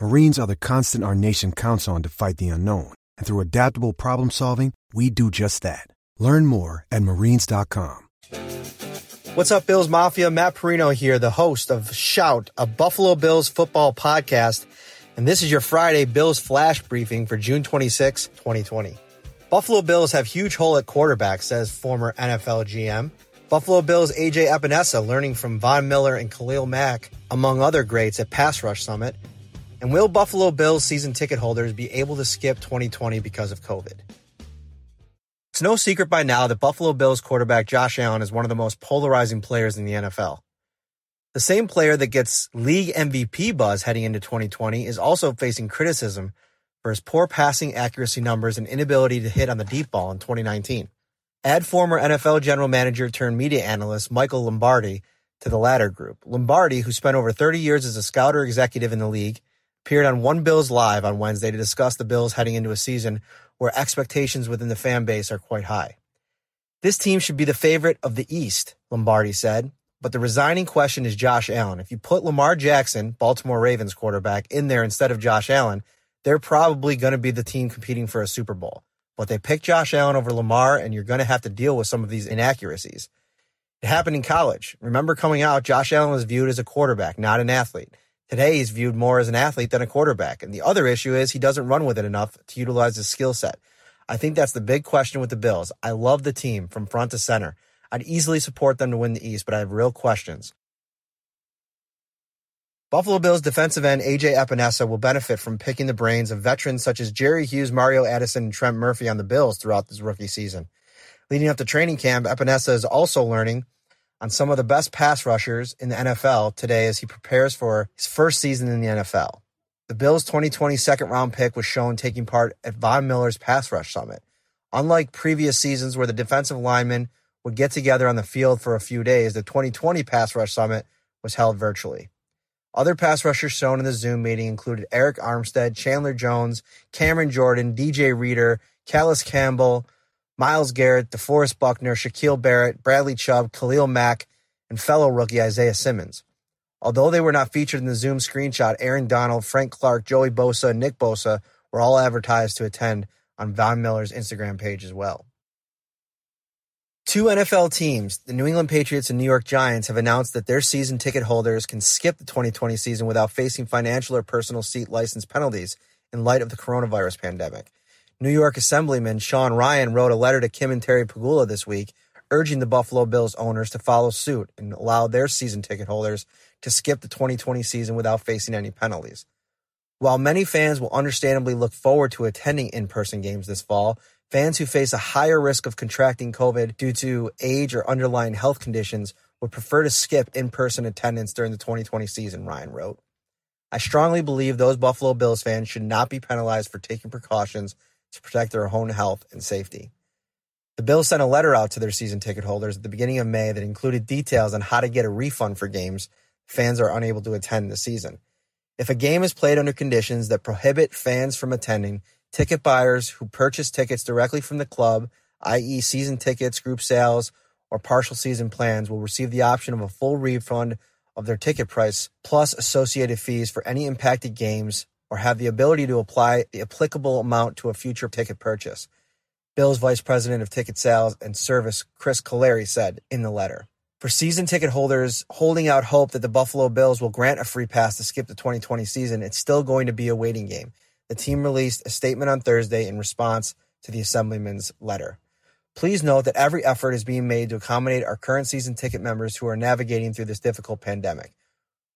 Marines are the constant our nation counts on to fight the unknown. And through adaptable problem solving, we do just that. Learn more at marines.com. What's up, Bills Mafia? Matt Parrino here, the host of Shout, a Buffalo Bills football podcast. And this is your Friday Bills flash briefing for June 26, 2020. Buffalo Bills have huge hole at quarterback, says former NFL GM. Buffalo Bills AJ Epenesa learning from Von Miller and Khalil Mack, among other greats at Pass Rush Summit. And will Buffalo Bills season ticket holders be able to skip 2020 because of COVID? It's no secret by now that Buffalo Bills quarterback Josh Allen is one of the most polarizing players in the NFL. The same player that gets league MVP buzz heading into 2020 is also facing criticism for his poor passing accuracy numbers and inability to hit on the deep ball in 2019. Add former NFL general manager turned media analyst Michael Lombardi to the latter group. Lombardi, who spent over 30 years as a scouter executive in the league, appeared on One Bills Live on Wednesday to discuss the Bills heading into a season where expectations within the fan base are quite high. This team should be the favorite of the East, Lombardi said, but the resigning question is Josh Allen. If you put Lamar Jackson, Baltimore Ravens quarterback, in there instead of Josh Allen, they're probably going to be the team competing for a Super Bowl but they picked Josh Allen over Lamar, and you're going to have to deal with some of these inaccuracies. It happened in college. Remember coming out, Josh Allen was viewed as a quarterback, not an athlete. Today, he's viewed more as an athlete than a quarterback. And the other issue is he doesn't run with it enough to utilize his skill set. I think that's the big question with the Bills. I love the team from front to center. I'd easily support them to win the East, but I have real questions. Buffalo Bills defensive end AJ Epenesa will benefit from picking the brains of veterans such as Jerry Hughes, Mario Addison, and Trent Murphy on the Bills throughout this rookie season. Leading up to training camp, Epenesa is also learning on some of the best pass rushers in the NFL today as he prepares for his first season in the NFL. The Bills' 2020 second round pick was shown taking part at Von Miller's Pass Rush Summit. Unlike previous seasons where the defensive linemen would get together on the field for a few days, the 2020 Pass Rush Summit was held virtually. Other pass rushers shown in the Zoom meeting included Arik Armstead, Chandler Jones, Cameron Jordan, DJ Reader, Calais Campbell, Myles Garrett, DeForest Buckner, Shaquil Barrett, Bradley Chubb, Khalil Mack, and fellow rookie Isaiah Simmons. Although they were not featured in the Zoom screenshot, Aaron Donald, Frank Clark, Joey Bosa, and Nick Bosa were all advertised to attend on Von Miller's Instagram page as well. Two NFL teams, the New England Patriots and New York Giants, have announced that their season ticket holders can skip the 2020 season without facing financial or personal seat license penalties in light of the coronavirus pandemic. New York Assemblyman Sean Ryan wrote a letter to Kim and Terry Pegula this week urging the Buffalo Bills owners to follow suit and allow their season ticket holders to skip the 2020 season without facing any penalties. While many fans will understandably look forward to attending in person games this fall, Fans who face a higher risk of contracting COVID due to age or underlying health conditions would prefer to skip in person attendance during the 2020 season, Ryan wrote. I strongly believe those Buffalo Bills fans should not be penalized for taking precautions to protect their own health and safety. The Bills sent a letter out to their season ticket holders at the beginning of May that included details on how to get a refund for games fans are unable to attend this season. If a game is played under conditions that prohibit fans from attending, Ticket buyers who purchase tickets directly from the club, i.e., season tickets, group sales, or partial season plans, will receive the option of a full refund of their ticket price plus associated fees for any impacted games or have the ability to apply the applicable amount to a future ticket purchase. Bill's Vice President of Ticket Sales and Service, Chris Caleri, said in the letter. For season ticket holders holding out hope that the Buffalo Bills will grant a free pass to skip the 2020 season, it's still going to be a waiting game the team released a statement on Thursday in response to the Assemblyman's letter. Please note that every effort is being made to accommodate our current season ticket members who are navigating through this difficult pandemic.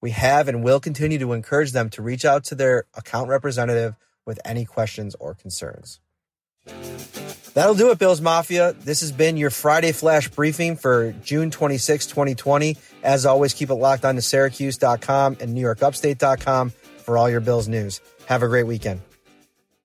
We have and will continue to encourage them to reach out to their account representative with any questions or concerns. That'll do it, Bills Mafia. This has been your Friday Flash briefing for June 26, 2020. As always, keep it locked on to Syracuse.com and NewYorkUpstate.com for all your Bills news. Have a great weekend.